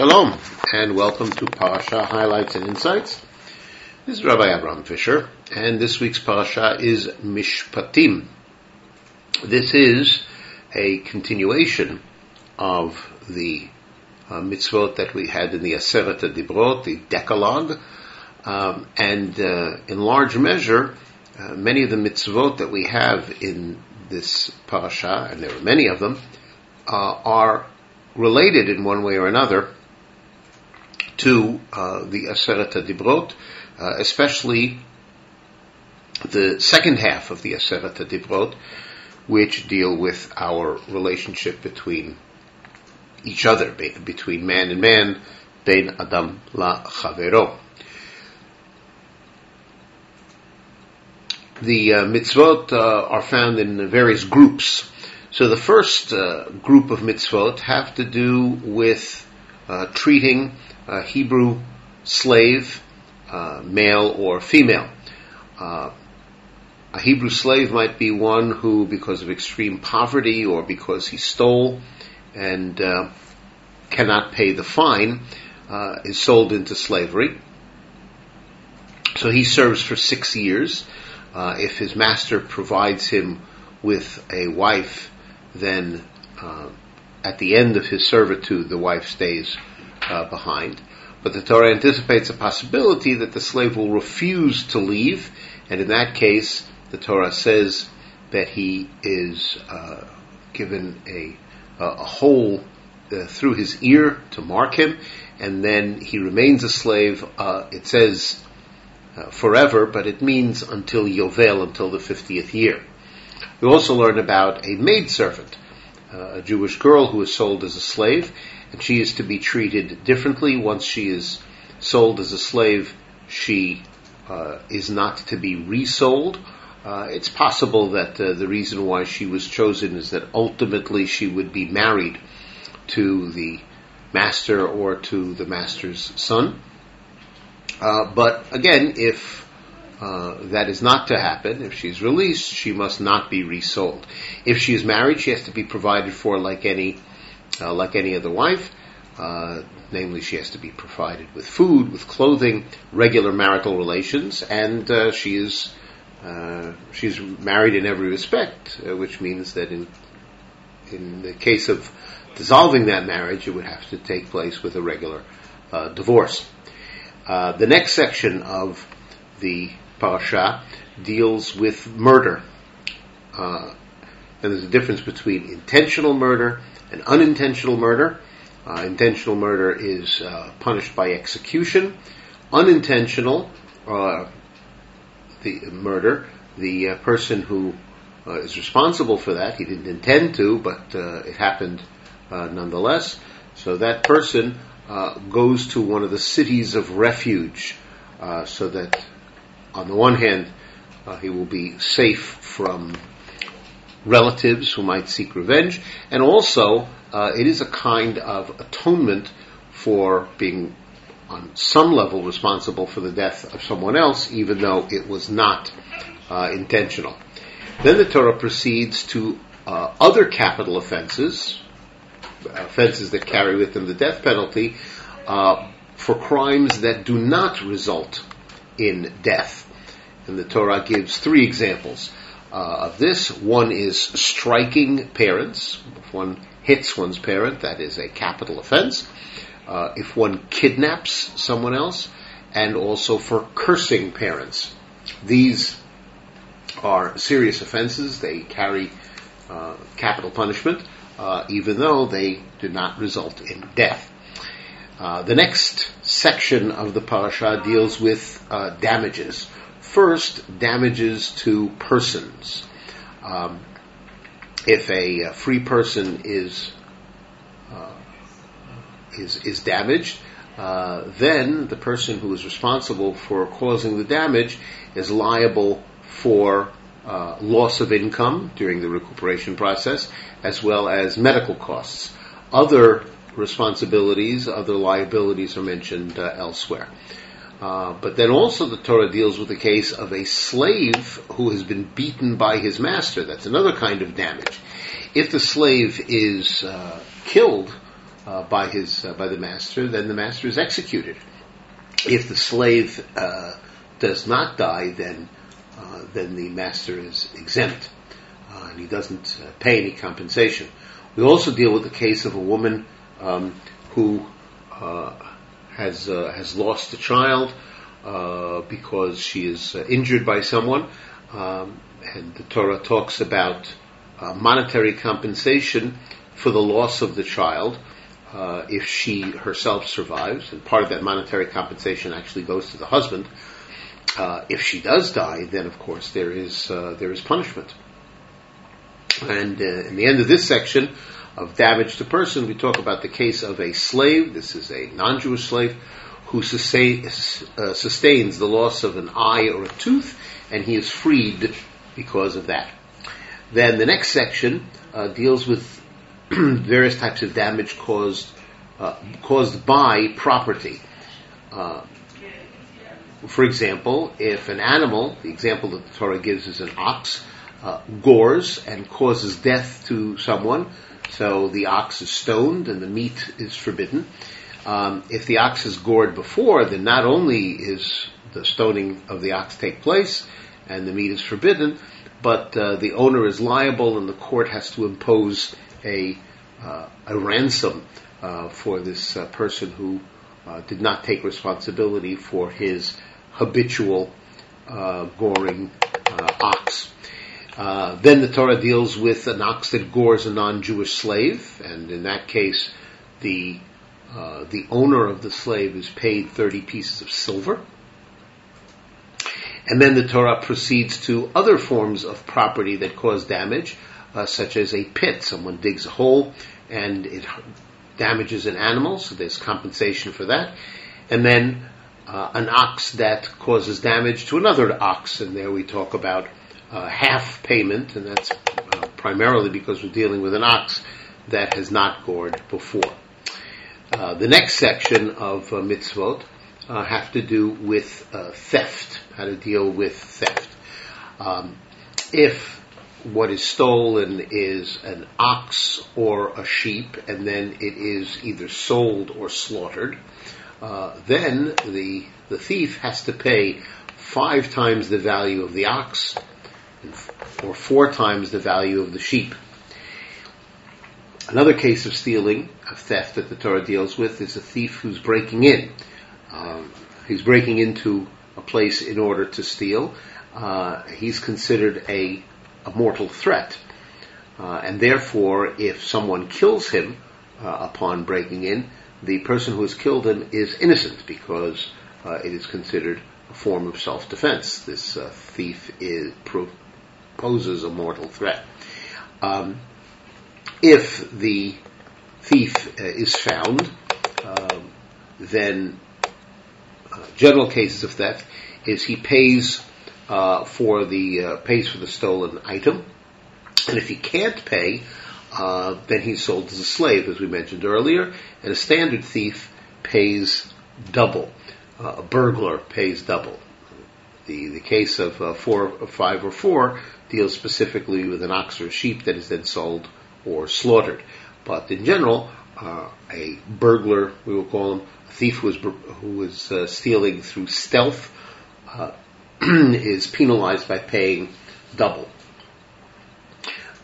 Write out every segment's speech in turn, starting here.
Shalom, and welcome to Parasha Highlights and Insights. This is Rabbi Abraham Fischer, and this week's Parasha is Mishpatim. This is a continuation of the uh, mitzvot that we had in the Aseret Dibrot, the Decalogue, um, and uh, in large measure, uh, many of the mitzvot that we have in this parasha, and there are many of them, uh, are related in one way or another to uh, the Aseret Dibrot, uh, especially the second half of the Aseret Dibrot, which deal with our relationship between each other, between man and man, bein adam la chavero. The uh, mitzvot uh, are found in various groups. So the first uh, group of mitzvot have to do with uh, treating a Hebrew slave, uh, male or female. Uh, a Hebrew slave might be one who, because of extreme poverty or because he stole and cannot pay the fine, is sold into slavery. So he serves for six years uh, if his master provides him with a wife, then uh, at the end of his servitude, the wife stays uh, behind. But the Torah anticipates a possibility that the slave will refuse to leave, and in that case, the Torah says that he is uh, given a, a hole uh, through his ear to mark him, and then he remains a slave. Uh, it says uh, forever, but it means until Yovel, until the 50th year. We also learn about a maidservant, uh, a Jewish girl who is sold as a slave, and she is to be treated differently. Once she is sold as a slave, she uh, is not to be resold. Uh, it's possible that uh, the reason why she was chosen is that ultimately she would be married to the master or to the master's son. Uh, but again, if uh, that is not to happen, if she's released, she must not be resold. If she is married, she has to be provided for like any uh, like any other wife. Uh, namely, she has to be provided with food, with clothing, regular marital relations, and uh, she is she's married in every respect, which means that in in the case of dissolving that marriage, it would have to take place with a regular divorce. Uh, the next section of the parasha deals with murder. Uh, and there's a difference between intentional murder and unintentional murder. Uh, intentional murder is uh, punished by execution. Unintentional, uh, the murder, the person who is responsible for that, he didn't intend to, but it happened nonetheless. So that person uh, goes to one of the cities of refuge, uh, so that on the one hand uh, he will be safe from relatives who might seek revenge, and also uh, it is a kind of atonement for being on some level responsible for the death of someone else, even though it was not uh, intentional. Then the Torah proceeds to uh, other capital offenses, offenses that carry with them the death penalty uh, for crimes that do not result in death. And the Torah gives three examples uh, of this. One is striking parents. If one hits one's parent, that is a capital offense. Uh, if one kidnaps someone else, and also for cursing parents. These are serious offenses. They carry uh, capital punishment uh, even though they do not result in death. Uh, the next section of the parasha deals with uh, damages. First, damages to persons. Um, if a, a, free person is uh, is, is damaged, uh, then the person who is responsible for causing the damage is liable for uh, loss of income during the recuperation process, as well as medical costs. Other responsibilities, other liabilities are mentioned uh, elsewhere. Uh, but then also the Torah deals with the case of a slave who has been beaten by his master. That's another kind of damage. If the slave is uh, killed uh, by his uh, by the master, then the master is executed. If the slave uh, does not die, then uh, then the master is exempt and he doesn't pay any compensation. We also deal with the case of a woman um, who has has lost a child because she is injured by someone, um, and the Torah talks about monetary compensation for the loss of the child uh, if she herself survives, and part of that monetary compensation actually goes to the husband. Uh, if she does die, then of course there is uh, there is punishment. And uh, in the end of this section of damage to person, we talk about the case of a slave. This is a non-Jewish slave who sustain, uh, sustains the loss of an eye or a tooth, and he is freed because of that. Then the next section uh, deals with various types of damage caused uh, caused by property. Uh, for example, if an animal, the example that the Torah gives is an ox, uh, gores and causes death to someone, so the ox is stoned and the meat is forbidden. Um, if the ox is gored before, then not only is the stoning of the ox take place and the meat is forbidden, but uh, the owner is liable and the court has to impose a, uh, a ransom uh, for this uh, person who uh, did not take responsibility for his habitual uh, goring ox. Then the Torah deals with an ox that gores a non-Jewish slave, and in that case, the the owner of the slave is paid 30 pieces of silver. And then the Torah proceeds to other forms of property that cause damage, uh, such as a pit. Someone digs a hole and it damages an animal, so there's compensation for that. And then uh, an ox that causes damage to another ox, and there we talk about uh, half payment, and that's uh, primarily because we're dealing with an ox that has not gored before. Uh, the next section of uh, mitzvot have to do with theft, how to deal with theft. Um, if what is stolen is an ox or a sheep, and then it is either sold or slaughtered, uh, then the the thief has to pay five times the value of the ox, or four times the value of the sheep. Another case of stealing, of theft that the Torah deals with, is a thief who's breaking in. Um, he's breaking into a place in order to steal. Uh, he's considered a a mortal threat. Uh, and therefore, if someone kills him uh, upon breaking in, the person who has killed him is innocent because uh, it is considered a form of self-defense. This uh, thief is, poses a mortal threat. Um, if the thief uh, is found, um, then uh, general cases of theft is he pays uh, for the uh, pays for the stolen item, and if he can't pay, uh, then he's sold as a slave, as we mentioned earlier. And a standard thief pays double. A burglar pays double. The the case of uh, four, five, or four deals specifically with an ox or a sheep that is then sold or slaughtered. But in general, uh, a burglar, we will call him, a thief who was, uh, stealing through stealth, uh, is penalized by paying double.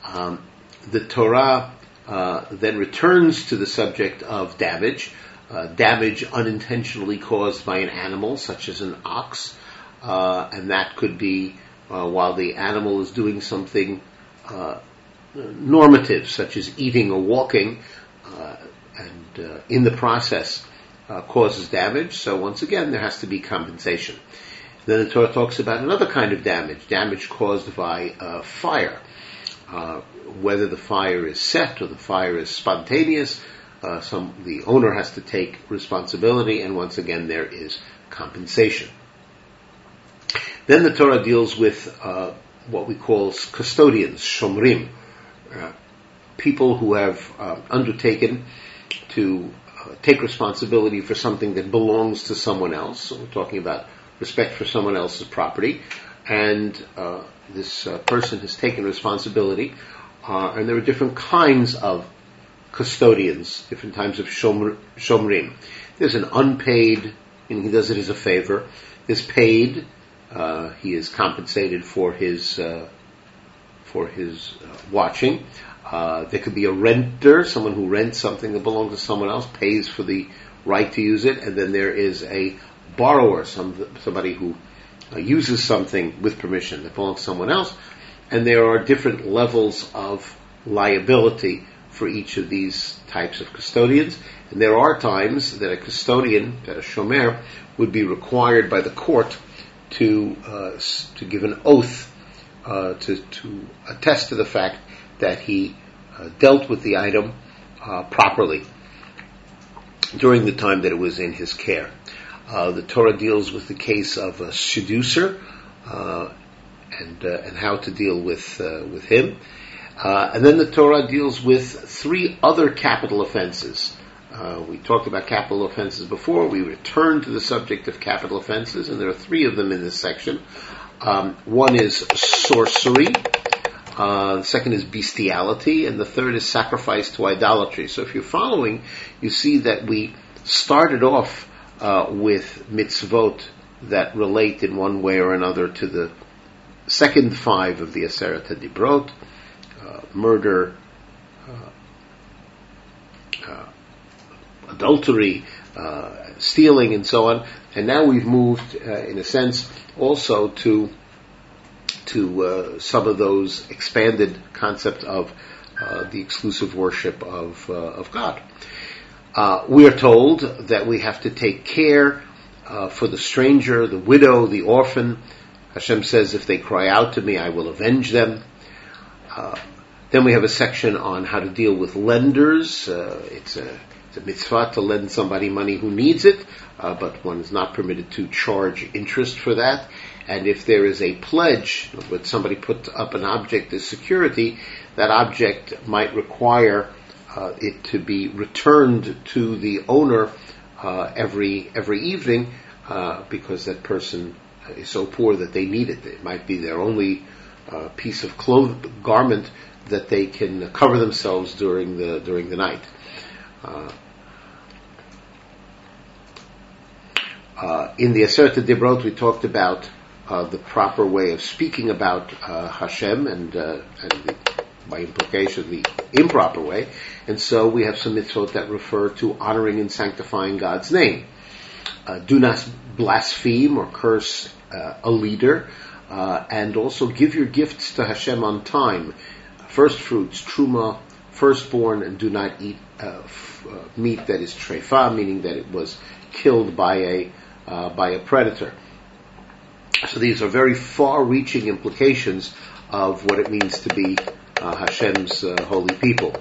Um, the Torah uh, then returns to the subject of damage, uh, damage unintentionally caused by an animal, such as an ox, uh, and that could be uh, while the animal is doing something uh, normative, such as eating or walking, uh, and in the process causes damage. So once again, there has to be compensation. Then the Torah talks about another kind of damage, damage caused by uh, fire. Uh, whether the fire is set or the fire is spontaneous, uh, some the owner has to take responsibility, and once again there is compensation. Then the Torah deals with uh, what we call custodians, shomrim, uh, people who have uh, undertaken to take responsibility for something that belongs to someone else. So we're talking about respect for someone else's property, and uh, this uh, person has taken responsibility, uh, and there are different kinds of custodians, different types of shomer, shomrim. There's an unpaid, and he does it as a favor. There's paid, uh, he is compensated for his uh, for his uh, watching. Uh, there could be a renter, someone who rents something that belongs to someone else, pays for the right to use it, and then there is a borrower, some, somebody who uh, uses something with permission that belongs to someone else, and there are different levels of liability for each of these types of custodians. And there are times that a custodian, that a shomer, would be required by the court to uh, to give an oath uh, to to attest to the fact that he uh, dealt with the item uh, properly during the time that it was in his care. Uh, the Torah deals with the case of a seducer uh, and and how to deal with with him. And then the Torah deals with three other capital offenses. Uh, we talked about capital offenses before. We return to the subject of capital offenses, and there are three of them in this section. Um, one is sorcery. Uh, the second is bestiality, and the third is sacrifice to idolatry. So if you're following, you see that we started off uh, with mitzvot that relate in one way or another to the second five of the Aseret Dibrot uh, murder, uh, uh, adultery, stealing, and so on. And now we've moved, in a sense, also to to some of those expanded concepts of the exclusive worship of of God. we are told that we have to take care uh, for the stranger, the widow, the orphan. Hashem says, if they cry out to me, I will avenge them. Uh, then we have a section on how to deal with lenders. Uh, it's, a, it's, a, mitzvah to lend somebody money who needs it, uh, but one is not permitted to charge interest for that. And if there is a pledge, when somebody put up an object as security, that object might require uh, it to be returned to the owner uh, every every evening uh, because that person is so poor that they need it. It might be their only uh, piece of cloth garment that they can cover themselves during the during the night. Uh, uh, in the Aseret Dibrot, we talked about uh, the proper way of speaking about uh, Hashem and, uh, and the, by implication the improper way, and so we have some mitzvot that refer to honoring and sanctifying God's name. Uh, do not blaspheme or curse a leader, and also give your gifts to Hashem on time first fruits, truma, firstborn, and do not eat uh, f- uh, meat that is trefa, meaning that it was killed by a uh, by a predator. So these are very far-reaching implications of what it means to be uh, Hashem's uh, holy people.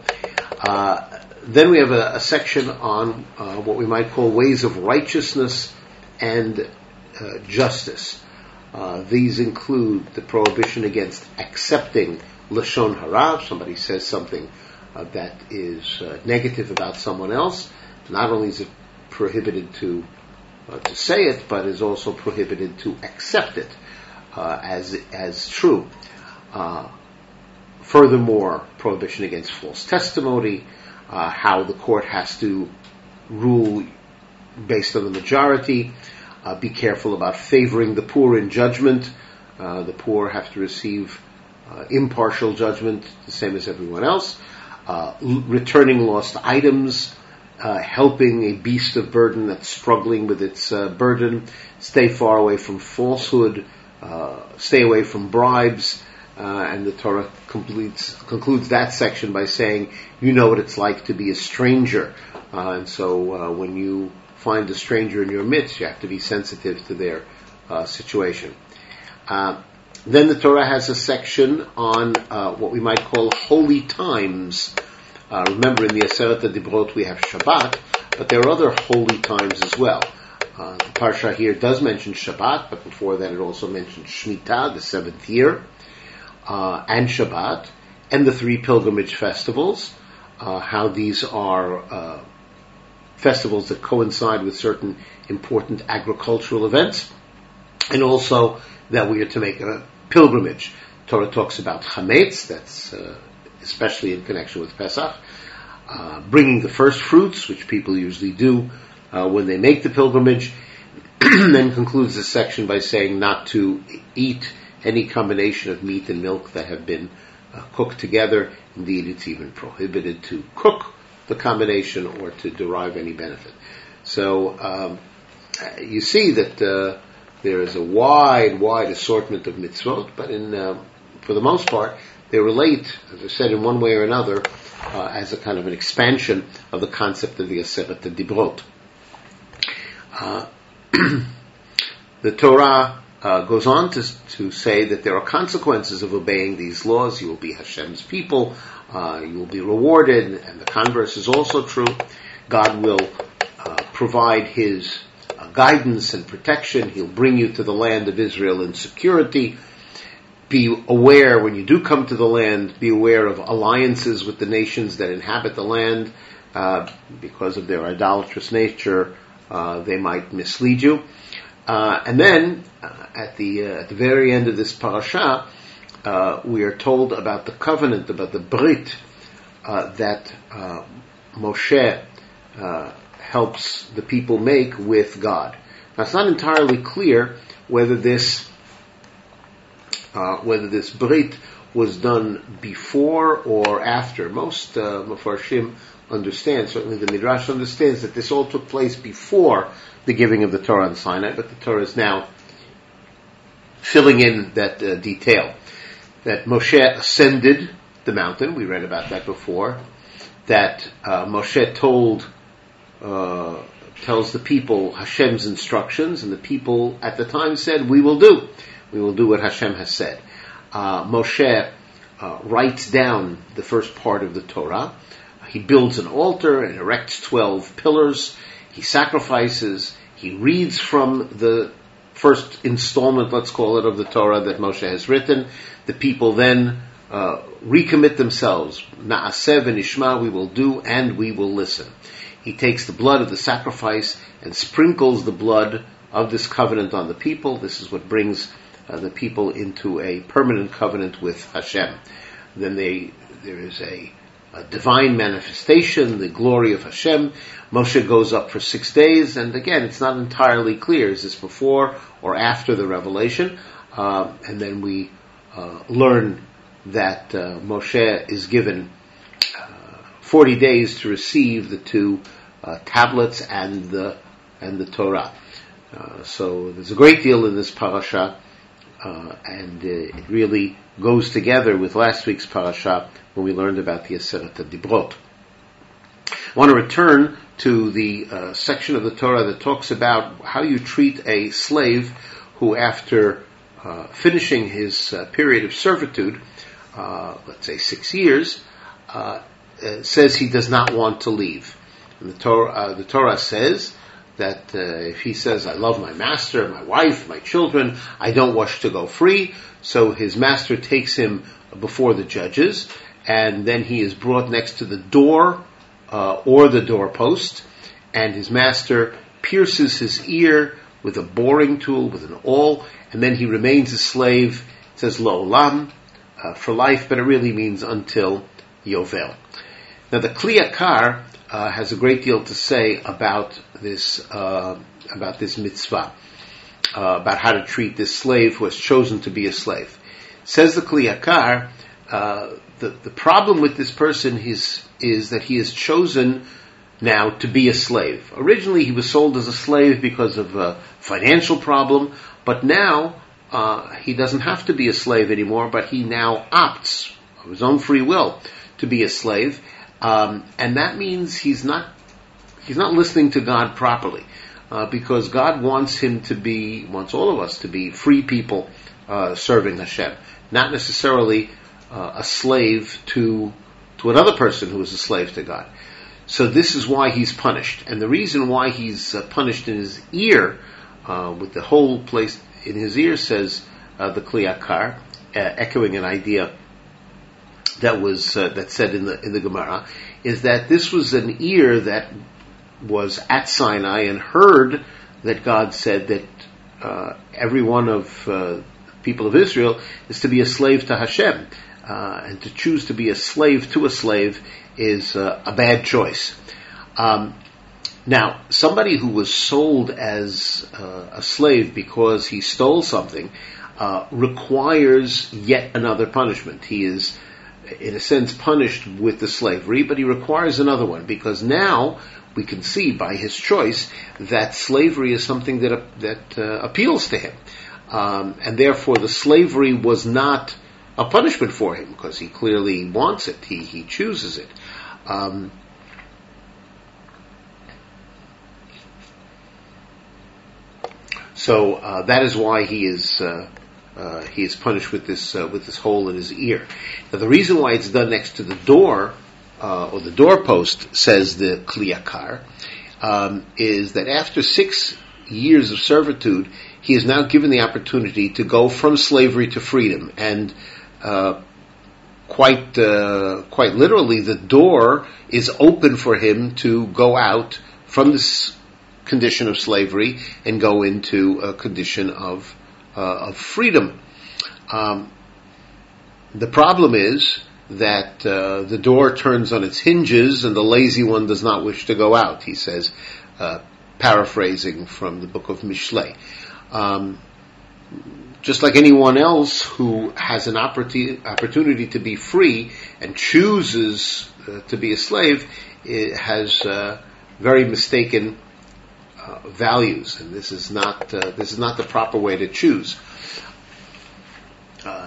Uh, then we have a, a section on what we might call ways of righteousness and justice. these include the prohibition against accepting lashon hara. Somebody says something uh, that is uh, negative about someone else. Not only is it prohibited to uh, to say it, but is also prohibited to accept it uh, as as true. Uh, furthermore, prohibition against false testimony, uh, how the court has to rule based on the majority. be careful about favoring the poor in judgment. the poor have to receive uh, impartial judgment, the same as everyone else, uh, returning lost items, uh, helping a beast of burden that's struggling with its uh, burden, stay far away from falsehood, uh, stay away from bribes, uh, and the Torah completes, concludes that section by saying, you know what it's like to be a stranger, and so when you find a stranger in your midst, you have to be sensitive to their situation. Then the Torah has a section on uh, what we might call holy times. Uh, remember, in the Aseret Dibrot we have Shabbat, but there are other holy times as well. Uh, the Parsha here does mention Shabbat, but before that it also mentions Shemitah, the seventh year, uh, and Shabbat, and the three pilgrimage festivals, uh, how these are uh, festivals that coincide with certain important agricultural events, and also that we are to make a pilgrimage. Torah talks about chametz, that's uh, especially in connection with Pesach. uh, bringing the first fruits, which people usually do uh, when they make the pilgrimage, then concludes this section by saying not to eat any combination of meat and milk that have been uh, cooked together. Indeed, it's even prohibited to cook the combination or to derive any benefit. So um, you see that uh, there is a wide, wide assortment of mitzvot, but in uh, for the most part, they relate, as I said, in one way or another, uh, as a kind of an expansion of the concept of the Aseret Dibrot. Uh, the Torah uh, goes on to, to say that there are consequences of obeying these laws. You will be Hashem's people. Uh, you will be rewarded, and the converse is also true. God will uh, provide His uh, guidance and protection. He'll bring you to the land of Israel in security. Be aware when you do come to the land. Be aware of alliances with the nations that inhabit the land, uh, because of their idolatrous nature. Uh, they might mislead you. Uh, and then, uh, at the uh, at the very end of this parasha, uh, we are told about the covenant, about the brit that Moshe helps the people make with God. Now, it's not entirely clear whether this whether this brit was done before or after. Most uh, Mefarshim understand, certainly the Midrash understands that this all took place before the giving of the Torah on Sinai, but the Torah is now filling in that uh, detail. That Moshe ascended the mountain, we read about that before, that uh, Moshe told, uh, tells the people Hashem's instructions, and the people at the time said, we will do. We will do what Hashem has said. Uh, Moshe uh, writes down the first part of the Torah, he builds an altar and erects 12 pillars. He sacrifices. He reads from the first installment, let's call it, of the Torah that Moshe has written. The people then uh, recommit themselves. Na'aseh v'Nishma, we will do and we will listen. He takes the blood of the sacrifice and sprinkles the blood of this covenant on the people. This is what brings uh, the people into a permanent covenant with Hashem. Then they, there is a a divine manifestation, the glory of Hashem. Moshe goes up for six days, and again, it's not entirely clear. Is this before or after the revelation? Uh, and then we uh, learn that uh, Moshe is given uh, 40 days to receive the two uh, tablets and the and the Torah. Uh, so there's a great deal in this parasha, and it really goes together with last week's parasha when we learned about the Aseret Dibrot. I want to return to the uh, section of the Torah that talks about how you treat a slave who, after uh, finishing his uh, period of servitude, uh, let's say six years, uh, uh, says he does not want to leave. And the Torah, the Torah says that if he says, "I love my master, my wife, my children, I don't wish to go free," so his master takes him before the judges, and then he is brought next to the door uh, or the doorpost, and his master pierces his ear with a boring tool, with an awl, and then he remains a slave. It says l'olam uh, for life, but it really means until yovel. Now the Kli Yakar uh, has a great deal to say about this uh, about this mitzvah, uh, about how to treat this slave who has chosen to be a slave. Says the Kli Yakar, uh, the, the problem with this person is, is that he has chosen now to be a slave. Originally, he was sold as a slave because of a financial problem, but now uh, he doesn't have to be a slave anymore, but he now opts of his own free will to be a slave, um, and that means he's not he's not listening to God properly, uh, because God wants him to be wants all of us to be free people uh, serving Hashem, not necessarily uh, a slave to to another person who is a slave to God. So this is why he's punished, and the reason why he's uh, punished in his ear, uh, with the whole place in his ear, says uh, the Kli Yakar, uh, echoing an idea that was uh, that said in the in the Gemara, is that this was an ear that was at Sinai and heard that God said that uh, every one of the people of Israel is to be a slave to Hashem uh, and to choose to be a slave to a slave is uh, a bad choice. Um, now, somebody who was sold as uh, a slave because he stole something uh, requires yet another punishment. He is, in a sense, punished with the slavery, but he requires another one because now we can see by his choice that slavery is something that that uh, appeals to him, um, and therefore the slavery was not a punishment for him because he clearly wants it. He he chooses it. Um, so uh, that is why he is uh, uh, he is punished with this uh, with this hole in his ear. Now the reason why it's done next to the door uh, or the doorpost, says the Kliyakar, um, is that after six years of servitude, he is now given the opportunity to go from slavery to freedom, and uh, quite uh, quite literally, the door is open for him to go out from this condition of slavery and go into a condition of uh, of freedom. Um, the problem is that uh, the door turns on its hinges and the lazy one does not wish to go out. He says, uh, paraphrasing from the book of Mishlei. Um, just like anyone else who has an opportunity to be free and chooses uh, to be a slave, it has uh, very mistaken uh, values, and this is not uh, this is not the proper way to choose.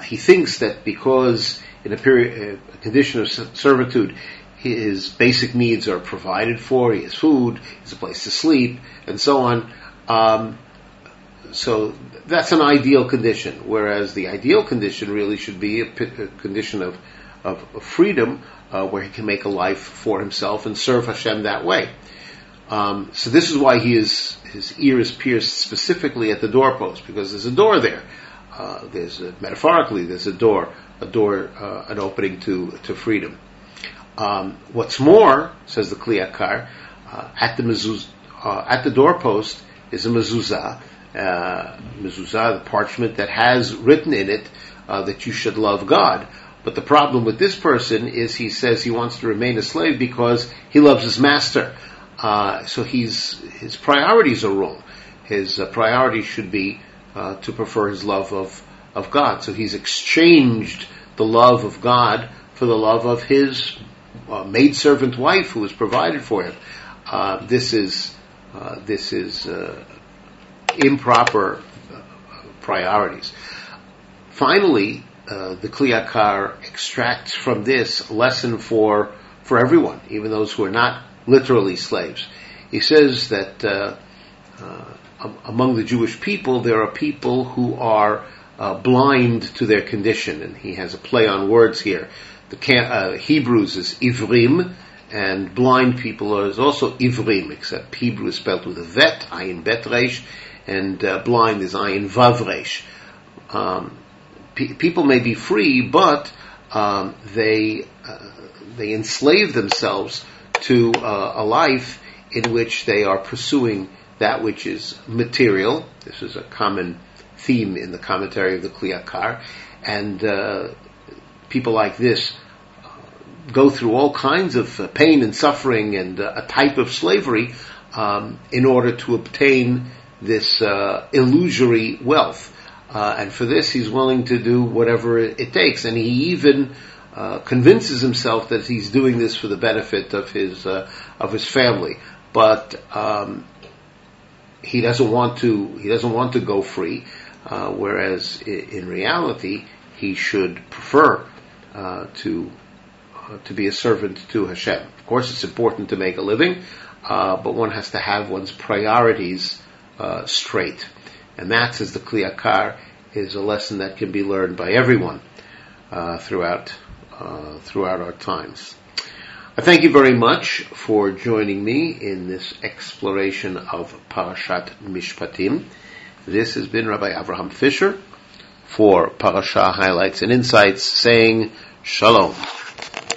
he thinks that because in a period, a condition of servitude, his basic needs are provided for. He has food, he has a place to sleep, and so on. Um, so that's an ideal condition. Whereas the ideal condition really should be a, a condition of, of, of freedom, uh, where he can make a life for himself and serve Hashem that way. Um, so this is why he is his ear is pierced specifically at the doorpost because there's a door there. Uh, there's a, metaphorically there's a door a door, uh, an opening to to freedom. Um, what's more, says the Kliyakar, uh, at the mezuz, uh, at the doorpost is a mezuzah, uh, mezuzah, the parchment that has written in it uh, that you should love God. But the problem with this person is he says he wants to remain a slave because he loves his master. Uh, so he's his priorities are wrong. His uh, priorities should be uh, to prefer his love of of God. So he's exchanged the love of God for the love of his uh, maidservant wife who was provided for him. Uh, this is uh, this is uh, improper uh, priorities. Finally, uh, the Kliyakar extracts from this lesson for for everyone, even those who are not literally slaves. He says that among the Jewish people, there are people who are uh, blind to their condition, and he has a play on words here. The uh, Hebrews is ivrim, and blind people is also ivrim, except Hebrew is spelled with a vet, ayin bet resh, and uh, blind is ayin vav resh. Um, pe- people may be free, but um, they uh, they enslave themselves to uh, a life in which they are pursuing that which is material. This is a common theme in the commentary of the Kliyakar, and uh, people like this uh, go through all kinds of uh, pain and suffering and uh, a type of slavery um, in order to obtain this illusory wealth. And for this, he's willing to do whatever it takes, and he even convinces himself that he's doing this for the benefit of his of his family. But um, he doesn't want to. He doesn't want to go free. Uh, whereas in reality, he should prefer uh, to uh, to be a servant to Hashem. Of course, it's important to make a living, uh, but one has to have one's priorities uh, straight, and that, says the Kliyakar, is a lesson that can be learned by everyone throughout Uh, throughout our times. I thank you very much for joining me in this exploration of Parashat Mishpatim. This has been Rabbi Abraham Fischer for Parasha Highlights and Insights saying Shalom.